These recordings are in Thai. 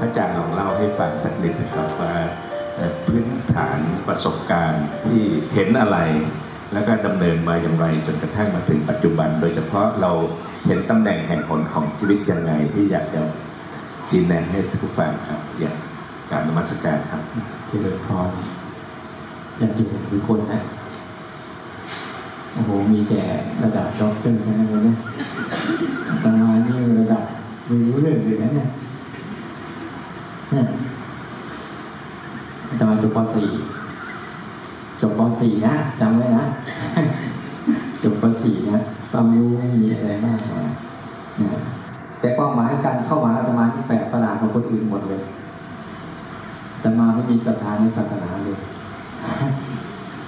พระอาจารย์ลองเล่าให้ฟังสักนิดนะครับว่าพื้นฐานประสบการณ์ที่เห็นอะไร แล้วก็ดำเนินมาอย่างไร จนกระทั่งมาถึงปัจจุบัน โดยเฉพาะเราเห็นตำแหน่งแห่งผลของชีวิตยังไงที่อยากจะชี้แนะให้ทุกฝ่ายครับอย่างการนมัสการครับเจริญพรอยากอยู่ทุกคนนะโอ้โหมีแต่ระดับด็อกเตอร์ทั้งนั้นเลยนะประมาณนี้ระดับไม่รู้เรื่องเลยนะเนี่ยตอนจบ ป .4 จบป .4 นะจำไว้นะจบป .4 นะความรู้ไม่มีอะไรมากมายแต่เป้าหมายการเข้ามาอาตมาที่แปลกประหลาดของคนอื่นหมดเลยอาตมาไม่มีศรัทธาในศาสนาเลย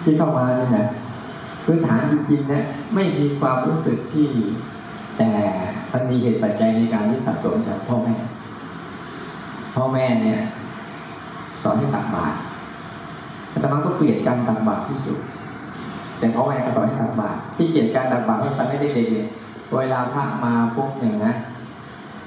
ที่เข้ามาเนี่ยนะพื้นฐานจริงๆนะไม่มีความรู้สึกที่ แต่มันมีเหตุปัจจัยในการที่สะสมจากพ่อแม่พ่อแม่เนี่ย สอนให้ตักบาตร แต่มันก็เกลียดการตักบาตรที่สุด แต่พ่อแม่ก็สอนให้ตักบาตรที่เกลียดการตักบาตรเพราะตอนไม่ได้เด็กเวลาพระมาปุ๊บอย่างนะ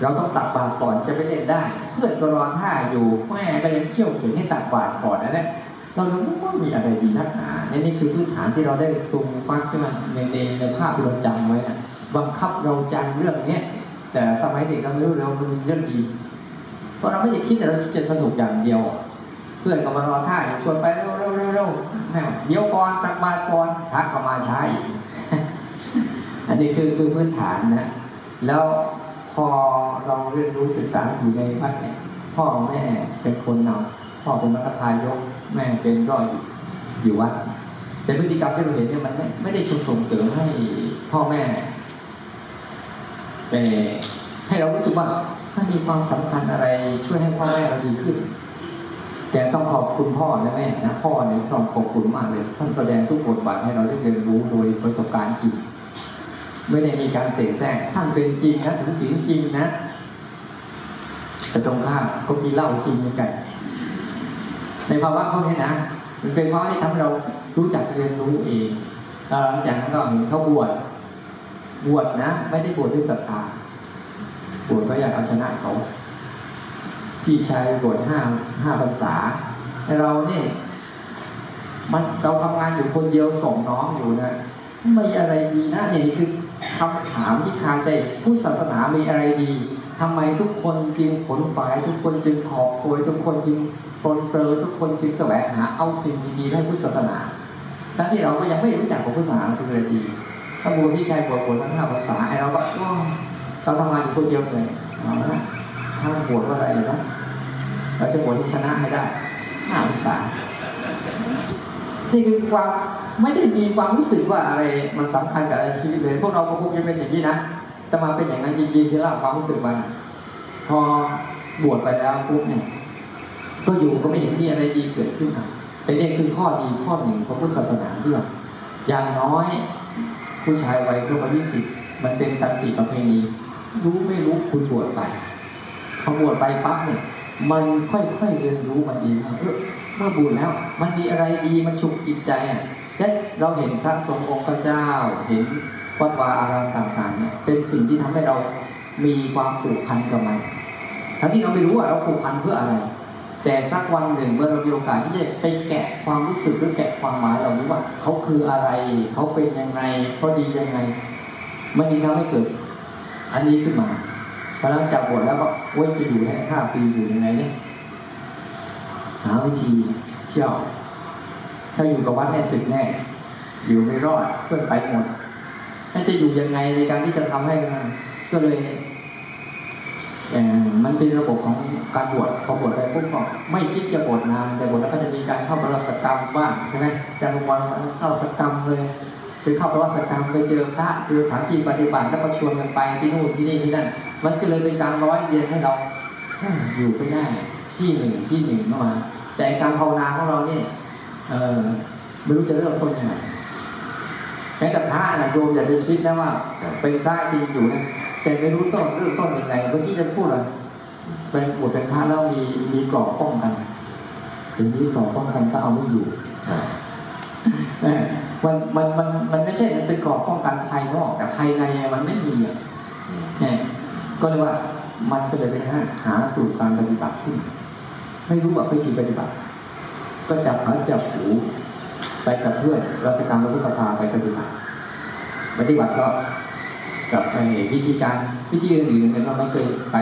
เราต้องตักบาตรก่อนจะไปเล่นได้ เพื่อนก็รอท่าอยู่แม่ก็ยังเที่ยวถึงให้ตักบาตรก่อนนะเนี่ยเรารู้ว่ามีอะไรดีนักหนานี่นี่คือพื้นฐานที่เราได้ตรงฟักขึ้นมาในในในภาพที่เราจำไว้นะบังคับเราจำเรื่องเนี้ยแต่สมัยเด็กเราไม่รู้เรามีเรื่องดีเพราะเราไม่ได้คิดแต่เราคิดจะสนุกอย่างเดียว พื่อนก็มารอท่าอยู่ชวนไปเร็วเร็วเร็วเดี๋ยวก่อนตักบาตรก่อนทักเข้ามาใช้ อันนี้คือคือพื้นฐานนะ แล้วพอเราเรียนรู้ศึกษาอยู่ในวัดเนี่ยพ่อแม่เป็นคนนำพ่อเป็นมัคทายกแม่เป็นร้อยอยู่วัดแต่พฤติกรรมที่เราเห็นเนี่ยมันไม่ไม่ได้ชุส่งเสริมให้พ่อแม่ไปให้เรารู้สึกว่าถ้ามีความสำคัญอะไรช่วยให้พ่อแม่เราดีขึ้น แต่ต้องขอบคุณพ่อและแม่นะพ่อเนี่ยต้องขอบคุณมากเลยท่านแสดงทุกบทบาทให้เราได้เรียนรู้โดยประสบการณ์จริงไม่ได้มีการเสกแทรกท่านเป็นจริงนะถึงศีลจริงนะแต่ตรงข้ามเขากินเหล้าจริงเหมือนกัน ในภาวะเขาเนี่ยนะมันเป็นเพราะที่ทำให้เรารู้จักเรียนรู้เองหลังจากนั้นก็เห็นเขาบวชบวชนะ ไม่ได้บวชด้วยศรัทธาบวชก็อยากเอาชนะเขา พี่ชายบวชห้าห้าพรรษาเราเนี่ยมันเราทำงานอยู่คนเดียวส่งน้องอยู่นะไม่อะไรดีนะเนี่ยคือคำถามที่คาใจผู้ศาสนามีอะไรดีทำไมทุกคนจึงผลฝ่ายทุกคนจึงขอบโวยทุกคนจึงปนเปื้อทุกคนจึงแสวงหาเอาสิ่งดีๆให้พุทธศาสนาทั้งที่เราก็ยังไม่รู้จักของพุทธศาสนาเลยดีถ้าบูที่ใจบวชบวชทั้งห้าภาษาไอ้เราก็เราทำงานอยู่คนเดียวเลยเอาละ ถ้าบวชว่าอะไรนะเราจะบวชที่ชนะให้ได้ห้าภาษานี่คือความไม่ได้มีความรู้สึกว่าอะไรมันสำคัญกับชีวิตเลยพวกเราก็คงจะเป็นอย่างนี้นะแต่มาเป็นอย่างนั้นจริงๆที่เล่าความรู้สึกมันพอบวชไปแล้วปุ๊บเนี่ยก็อยู่ก็ไม่เห็นมีอะไรดีเกิดขึ้นอะแต่นี่คือข้อดีข้อหนึ่งของพุทธศาสนาเรื่ออย่างน้อย ผู้ชายวัยเกือบยี่สิบมันเป็นตันติประเพณีรู้ไม่รู้คุณบวชไป พอบวชไปปั๊บเนี่ยมันค่อยๆเรียนรู้มันดีเออเมื่อบวชแล้ว มันมีอะไรดีมันฉุกจิตใจอะและเราเห็นพระทรงองค์พระเจ้า เห็นวัดวาอารามต่างๆเนี่ยเป็นสิ่งที่ทำให้เรามีความผูกพันกับมันทั้งที่เราไม่รู้ว่าเราผูกพันเพื่ออะไร แต่สักวันหนึ่งเมื่อเรามีโอกาสที่จะไปแกะความรู้สึกหรือแกะความหมายเรารู้ว่า เขาคืออะไร เขาเป็นยังไงเขาดียังไงมันยิ่งทำให้เกิด อันนี้ขึ้นมา พอหลังจากบวชแล้วก็เว้ยจะอยู่แค่ห้าปีอยู่ยังไงเนี่ยหาวิธีเที่ยว ถ้าอยู่กับวัดแน่สึกแน่ อยู่ไม่รอดเพื่อนไปหมดถ้าจะอยู่ยังไงในการที่จะทำให้ก็เลยมันเป็นระบบของการบวชพอบวชไปปุ๊บก็ไม่คิดจะบวชนานแต่บวชแล้วก็จะมีการเข้าประวัติกรรมบ้างใช่ไหมจะลงวันเข้าสกรรมเลย คือเข้าประวัติกรรมไปเจอพระเจอสถานที่ปฏิบัติแล้วก็ชวนกันไปที่นู่นที่นี่ที่นั่นมันก็เลยเป็นการร้อยเรียนให้เราอยู่ไปได้ที่หนึ่งที่หนึ่งเข้ามา แต่การภาวนาของเราเนี่ยเออไม่รู้จะเริ่มต้นยังไงแม้แต่พระนะโยมอย่าไปคิดนะว่า เป็นพระจริงอยู่นะแต่ไม่รู้ต้นเรื่องต้นยังไงเมื่อกี้จะพูดอะไรเป็นบทเป็นพระแล้วมีมีกรอบป้องกันถึงมีกรอบป้องกันก็เอาไม่อยู่ มันมันมันมันไม่ใช่เป็นกรอบป้องกันภายนอกแต่ภายในมันไม่มีอะก็เลยว่ามันก็เลยเป็นหาหาสูตรการปฏิบัติขึ้นไม่รู้ว่าวิธีปฏิบัติ ก็จับหาจับหูไปกับเพื่อนรัชการพระพุทธภาไปปฏิบัติปฏิบัติก็กับไอ้วิธีการวิธีอื่นๆเนี่ยเราไม่เคยไป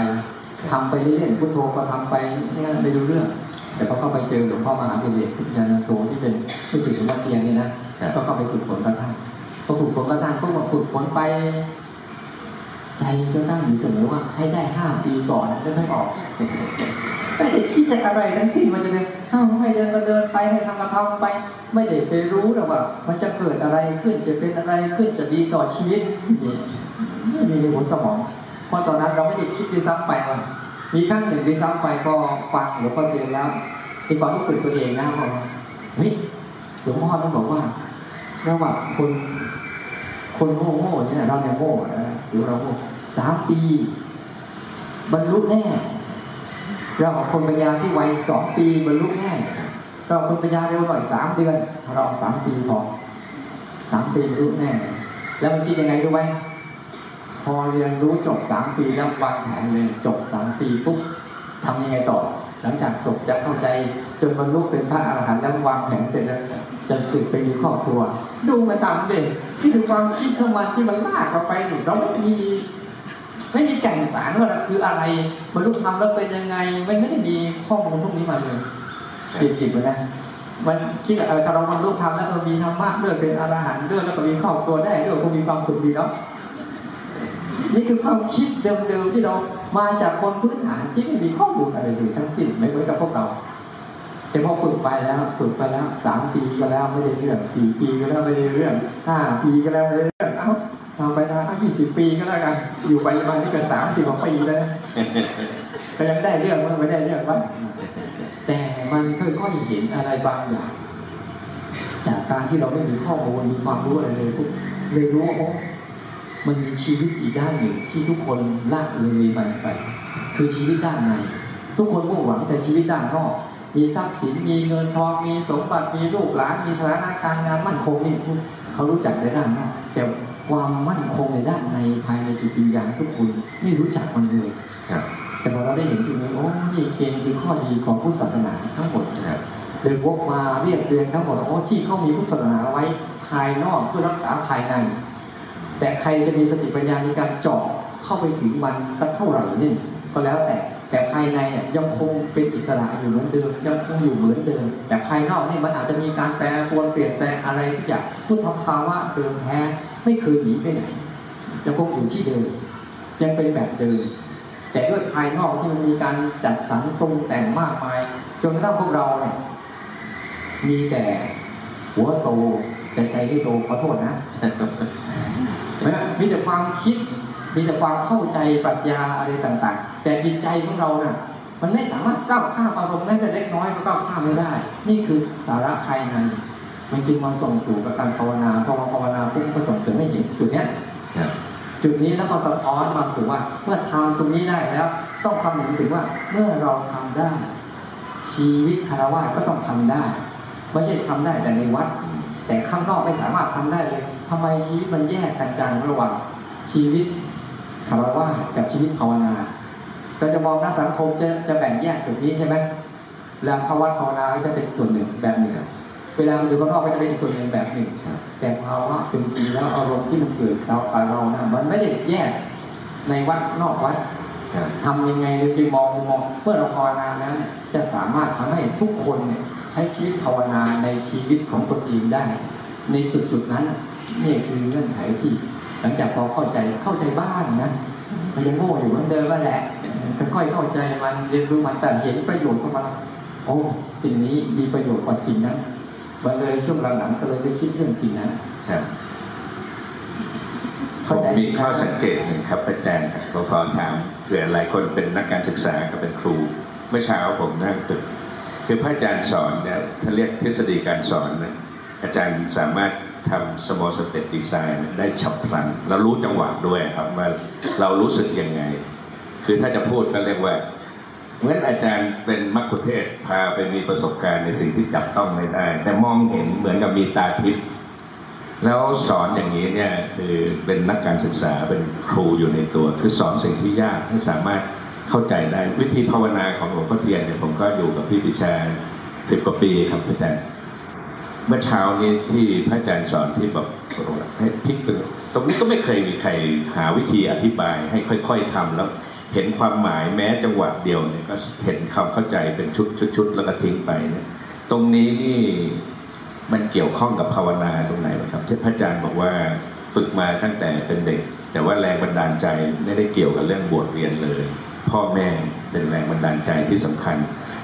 ทำไปเรื่อยๆพุทโธก็ทำไปเนี่ยไม่รู้เรื่อง แต่พอเข้าไปเจอหลวงพ่อมหาเทวีพุทธญาณโตที่เป็นผู้ศิษย์ของวัดเทียนนี่นะ ก็เข้าไปฝึกฝนกับท่านพอฝึกฝนกับท่านก็มาฝึกฝนไปใจก็ตั้งอยู่เสมอว่าให้ได้ห้าปีก่อนจะไม่ออกไม่ได้คิดจะอะไรทั้งสิ้นมันจะเป็นอ้าวให้เดินก็เดินไปให้ทำก็ทำไป ไม่ได้ไปรู้หรอกว่า มันจะเกิดอะไรขึ้นจะเป็นอะไรขึ้นจะดีต่อชีวิตไม่มีในหัวสมองเพราะตอนนั้นเราไม่ได้คิดด้วยซ้ำไปว่ามีครั้งหนึ่งด้วยซ้ำไปก็ฟังหลวงพ่อเทียนแล้วมีความรู้สึกตัวเองนะว่าเฮ้ยหลวงพ่อท่านบอกว่า ระหว่างคนคนโง่โง่เนี่ยเราเนี่ยโง่นะหรือเราโง่สามปี บรรลุแน่เราเอาคนปัญญาที่วัยสองปีบรรลุแน่เราคนปัญญาเร็วหน่อยสามเดือน เราเอาสามปีพอสามปีบรรลุแน่ แล้วมันคิดยังไงรู้ไหมพอเรียนรู้จบสามปีแล้ววางแผนเลยจบสามปีปุ๊บทำยังไงต่อ หลังจากจบจะเข้าใจจนบรรลุเป็นพระอรหันต์แล้ววางแผนเสร็จแล้ว จะสึกไปมีครอบครัว ดูมาตามเด็กที่คือความคิดของมันที่มันลากเราไปอยู่เราไม่มีไม่มีแก่นสารว่าคืออะไรบรรลุธรรมแล้วเป็นยังไงมันไม่ได้มีข้อมูลพวกนี้มาเลยจิตจิตเลยนะมันคิดเออถ้าเราบรรลุธรรมแล้วเรามีธรรมะด้วยเป็นอรหันต์ด้วยแล้วก็มีครอบครัวได้ด้วยก็มีความสุขดีเนาะนี่คือความคิดเดิมๆที่เรามาจากคนพื้นฐานที่ไม่มีข้อมูลอะไรเลยทั้งสิ้นไม่เหมือนกับพวกเรา แต่พอฝึกไปแล้วฝึกไปแล้วสามปีก็แล้วไม่ได้เรื่องสี่ปีก็แล้วไม่ได้เรื่องห้าปีก็แล้วไม่ได้เรื่องเอ้าทำไปนะยี่สิบปีก็แล้วกันอยู่ไปมานี่ก็สามสิบกว่าปีแล้วก็ยังได้เรื่องบ้างไม่ได้เรื่องบ้างแต่มันค่อยๆเห็นอะไรบางอย่างจากการที่เราไม่มีข้อมูลมีความรู้อะไรเลยปุ๊บเลยรู้ว่ามันมีชีวิตอีกด้านหนึ่งที่ทุกคนละเลยมันไป คือชีวิตด้านในทุกคนมุ่งหวังแต่ชีวิตด้านนอก มีทรัพย์สินมีเงินทองมีสมบัติมีลูกหลานมีฐานะการงานมั่นคงนี่เขารู้จักในด้านนอกแต่ความมั่นคงในด้านในภายในจิตวิญญาณทุกคนไม่รู้จักมันเลยครับแต่พอเราได้เห็นจุดนี้โอ้นี่เกณฑ์คือข้อดีของพุทธศาสนาทั้งหมดครับเดินวกมาเรียบเรียงทั้งหมดโอ้ที่เขามีพุทธศาสนาไว้ภายนอกเพื่อรักษาภายใน แต่ใครจะมีสติปัญญาในการเจาะเข้าไปถึงมันสักเท่าไหร่นี่ก็แล้วแต่ แต่ภายในเนี่ยยังคงเป็นอิสระอยู่เหมือนเดิมยังคงอยู่เหมือนเดิม แต่ภายนอกนี่มันอาจจะมีการแปรปรวนเปลี่ยนแปลงอะไรทุกอย่างพุทธภาวะเดิมแท้ไม่เคยหนีไปไหนยังคงอยู่ที่เดิมยังเป็นแบบเดิมแต่ด้วยภายนอกที่มันมีการจัดสรรปรุงแต่งมากมายจนกระทั่งพวกเราเนี่ยมีแต่หัวโตแต่ใจไม่โตขอโทษนะไม่มีแต่ความคิด มีแต่ความเข้าใจปรัชญาอะไรต่างๆ แต่จิตใจของเราน่ะมันไม่สามารถก้าวข้ามอารมณ์แม้แต่เล็กน้อยก็ก้าวข้ามไม่ได้ นี่คือสาระภายใน มันจึงมาส่งสู่กับการภาวนาพอมาภาวนาปุ๊บก็ส่งเสริมให้เห็นจุดเนี้ยครับจุดนี้แล้วก็สะท้อนมาสู่ว่า เมื่อทำตรงนี้ได้แล้ว ต้องคำนึงถึงว่าเมื่อเราทำได้ ชีวิตคารวะก็ต้องทำได้ไม่ใช่ทำได้แต่ในวัด แต่ข้างนอกไม่สามารถทำได้เลยทำไมชีวิตมันแยกกันจังระหว่างชีวิต คารวะกับชีวิตภาวนาเราจะมองหน้าสังคมจะจะแบ่งแยกจุดนี้ใช่ไหมแล้วภาวะภาวนาก็จะเป็นส่วนหนึ่งแบบหนึ่งเวลามันอยู่ข้างนอกก็จะเป็นอีกส่วนหนึ่งแบบหนึ่ง แต่ภาวะจริงๆแล้วอารมณ์ที่มันเกิดเรากับเรานะมันไม่ได้แยกในวัดนอกวัดครับทำยังไงเราจะมองมองเมื่อเราภาวนาแล้วเนี่ยจะสามารถทำให้ทุกคนเนี่ยใช้ชีวิตภาวนาในชีวิตของตนเองได้ ในจุดจุดๆนั้นนี่คือเงื่อนไขที่ หลังจากพอเข้าใจเข้าใจบ้างนะมันยังโง่อยู่เหมือนเดิมนั่นแหละค่อยๆเข้าใจมันเรียนรู้มันแต่เห็นประโยชน์ของมันโอ้สิ่งนี้มีประโยชน์กว่าสิ่งนั้นมันเลยช่วงหลังๆก็เลยได้คิดเรื่องสิ่งนั้นครับผเข้ามใจมีข้อสังเกตหนึ่งครับอาจารย์ครับขอขอถามเผื่อหลายคนเป็นนักการศึกษาก็เป็นครู เมื่อเช้าผมนั่งตึกคือพระอาจารย์สอนเนี่ยถ้าเรียกทฤษฎีการสอนนะอาจารย์สามารถ ทำ small step design ได้ฉับพลันเรารู้จังหวะด้วยครับว่าเรารู้สึกยังไง คือถ้าจะพูดก็เรียกว่าเหมือนอาจารย์เป็นมัคคุเทศพาไปมีประสบการณ์ในสิ่งที่จับต้องไม่ได้ แต่มองเห็นเหมือนกับมีตาทิพย์แล้วสอนอย่างนี้เนี่ยคือเป็นนักการศึกษาเป็นครูอยู่ในตัว คือสอนสิ่งที่ยากให้สามารถเข้าใจได้วิธีภาวนาของหลวงพ่อเทียนเนี่ยผมก็อยู่กับพี่ปิชาสิบกว่าปีครับอาจารย์ เมื่อเช้านี้ที่พระอาจารย์สอนที่แบบให้พลิกไปตรงนี้ก็ไม่เคยมีใครหาวิธีอธิบายให้ค่อย ๆทำแล้วเห็นความหมายแม้จังหวะเดียวเนี่ยก็เห็นคำเข้าใจเป็นชุดชุดๆแล้วก็ทิ้งไปเนี่ยตรงนี้นี่มันเกี่ยวข้องกับภาวนาตรงไหนครับที่พระอาจารย์บอกว่าฝึกมาตั้งแต่เป็นเด็ก แต่ว่าแรงบันดาลใจไม่ได้เกี่ยวกับเรื่องบวชเรียนเลย พ่อแม่เป็นแรงบันดาลใจที่สำคัญ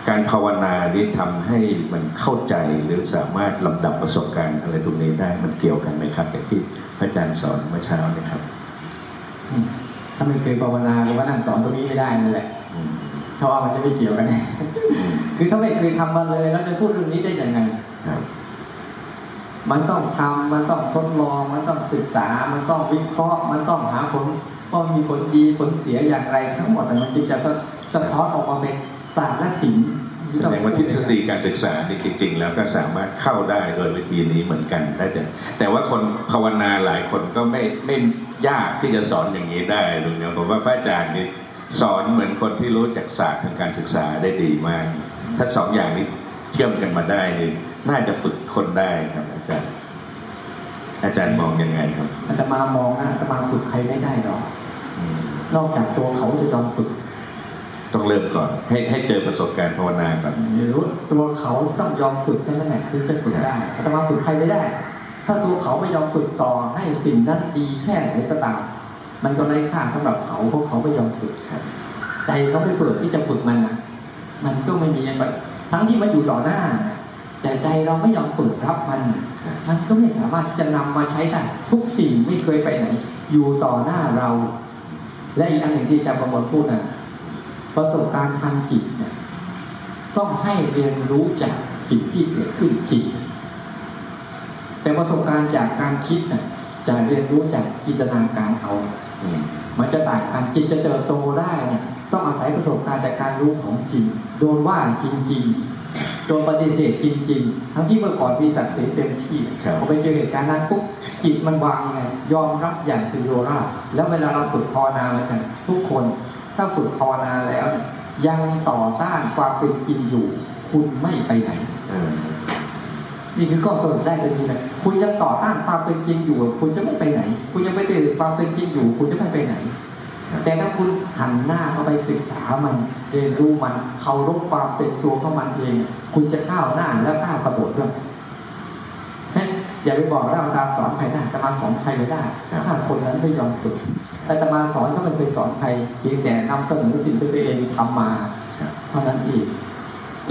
การภาวนานี่ทำให้มันเข้าใจหรือสามารถลำดับประสบการณ์อะไรตรงนี้ได้มันเกี่ยวกันไหมครับอย่างที่พระอาจารย์สอนเมื่อเช้าเนะครับอืมถ้าไม่เคยภาวนาหรือว่านั่งสอนตรงนี้ไม่ได้นั่นแหละอืมเพราะว่ามันจะไม่เกี่ยวกันอืมคือถ้าไม่เคยทำมาเลยเราจะพูดเรื่องนี้ได้ยังไงครับมันต้องทำมันต้องทดลอง มันต้องศึกษา มันต้องวิเคราะห์ มันต้องหาผลว่ามีผลดีผลเสียอย่างไร ทั้งหมดแต่มันจึงจะสะสะท้อนออกมาเป็น ศาสตร์และศิลป์แสดงว่าทฤษฎีการศึกษานี่จริงๆ แล้วก็สามารถเข้าได้โดยวิธีนี้เหมือนกันได้แต่แต่ว่าคนภาวนาหลายคนก็ไม่ไม่ยากที่จะสอนอย่างนี้ได้ตรงนี้ผมว่าพระอาจารย์นี่สอนเหมือนคนที่รู้จักศาสตร์ทางการศึกษาได้ดีมาก ถ้าสองอย่างนี้เชื่อมกันมาได้นี่น่าจะฝึกคนได้ครับอาจารย์ อาจารย์มองยังไงครับอาตมามองนะอาตมาฝึกใครไม่ได้หรอกอืมนอกจากตัวเขาจะยอมฝึก ต้องเริ่มก่อน ให้ให้เจอประสบการณ์ภาวนาก่อนรือตัวเขาต้องยอมฝึกแค่นั้นแหละถึงจะฝึกได้อาตมาฝึกใครไม่ได้ ถ้าตัวเขาไม่ยอมฝึกต่อให้สิ่งนั้นดีแค่ไหนก็ตามมันก็ไร้ค่าสำหรับเขาเพราะเขาไม่ยอมฝึกใจเขาไม่เปิดที่จะฝึกมันนะมันก็ไม่มีอะไรทั้งที่มันอยู่ต่อหน้า แต่ใจเราไม่ยอมเปิดรับมันมันก็ไม่สามารถที่จะนำมาใช้ได้ทุกสิ่งไม่เคยไปไหน อยู่ต่อหน้าเรา และอีกอันหนึ่งที่อาจารย์ประมวลพูดนะ ประสบการณ์ทางจิตเนี่ยต้องให้เรียนรู้จากสิ่งที่เกิดขึ้นจริงแต่ประสบการณ์จากการคิดน่ะจะเรียนรู้จากจินตนาการเอาอืมมันจะต่างกันจิตจะเติบโตได้เนี่ยต้องอาศัยประสบการณ์จากการรู้ของจริง โดนว่าจริงๆโดนปฏิเสธจริง ๆ ทั้งที่เมื่อก่อนมีศักดิ์ศรีเต็มที่พอไปเจอเหตุการณ์นั้นปุ๊บจิตมันวางไงยอมรับอย่างสิโรราบแล้วเวลาเราฝึกภาวนาเหมือนกันทุกคน ถ้าฝึกภาวนาแล้วเนี่ยยังต่อต้านความเป็นจริงอยู่ คุณไม่ไปไหนเออนี่คือข้อสรุปได้เลยนี่แหละคุณยังต่อต้านความเป็นจริงอยู่ คุณจะไม่ไปไหน คุณยังไม่ตื่นความเป็นจริงอยู่ คุณจะไม่ไปไหน แต่ถ้าคุณหันหน้าเข้าไปศึกษามันเรียนรู้มันเคารพความเป็นตัวของมันเอง คุณจะก้าวหน้าและก้าวกระโดดด้วยเฮ้ยอย่าไปบอกว่าเราตามสอนใครได้แต่มาสอนใครไม่ได้ถ้าคนนั้นไม่ยอมฝึก แต่ตมาสอนก็ไม่เคยสอนใครเพียงแต่นำเสนอสิ่งที่ตัวเองทำมาเท่านั้นเอง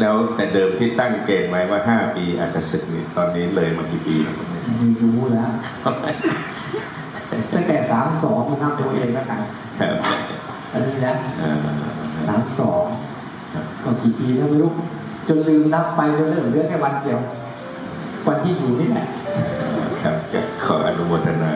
แล้วแต่เดิมที่ตั้งเกณฑ์ไว้ว่าห้าปีอาจจะศึกนี่ตอนนี้เลยมากี่ปีแล้วครับเนี่ยไม่รู้แล้วตั้งแต่สามสองมันนับตัวเองแล้วกันครับอันนี้นะเอ่อสามสองก็กี่ปีแล้วไม่รู้จนลืมนับไปจนเหลือเหลือแค่วันเดียววันที่อยู่นี่แหละครับจะขออนุโมทนา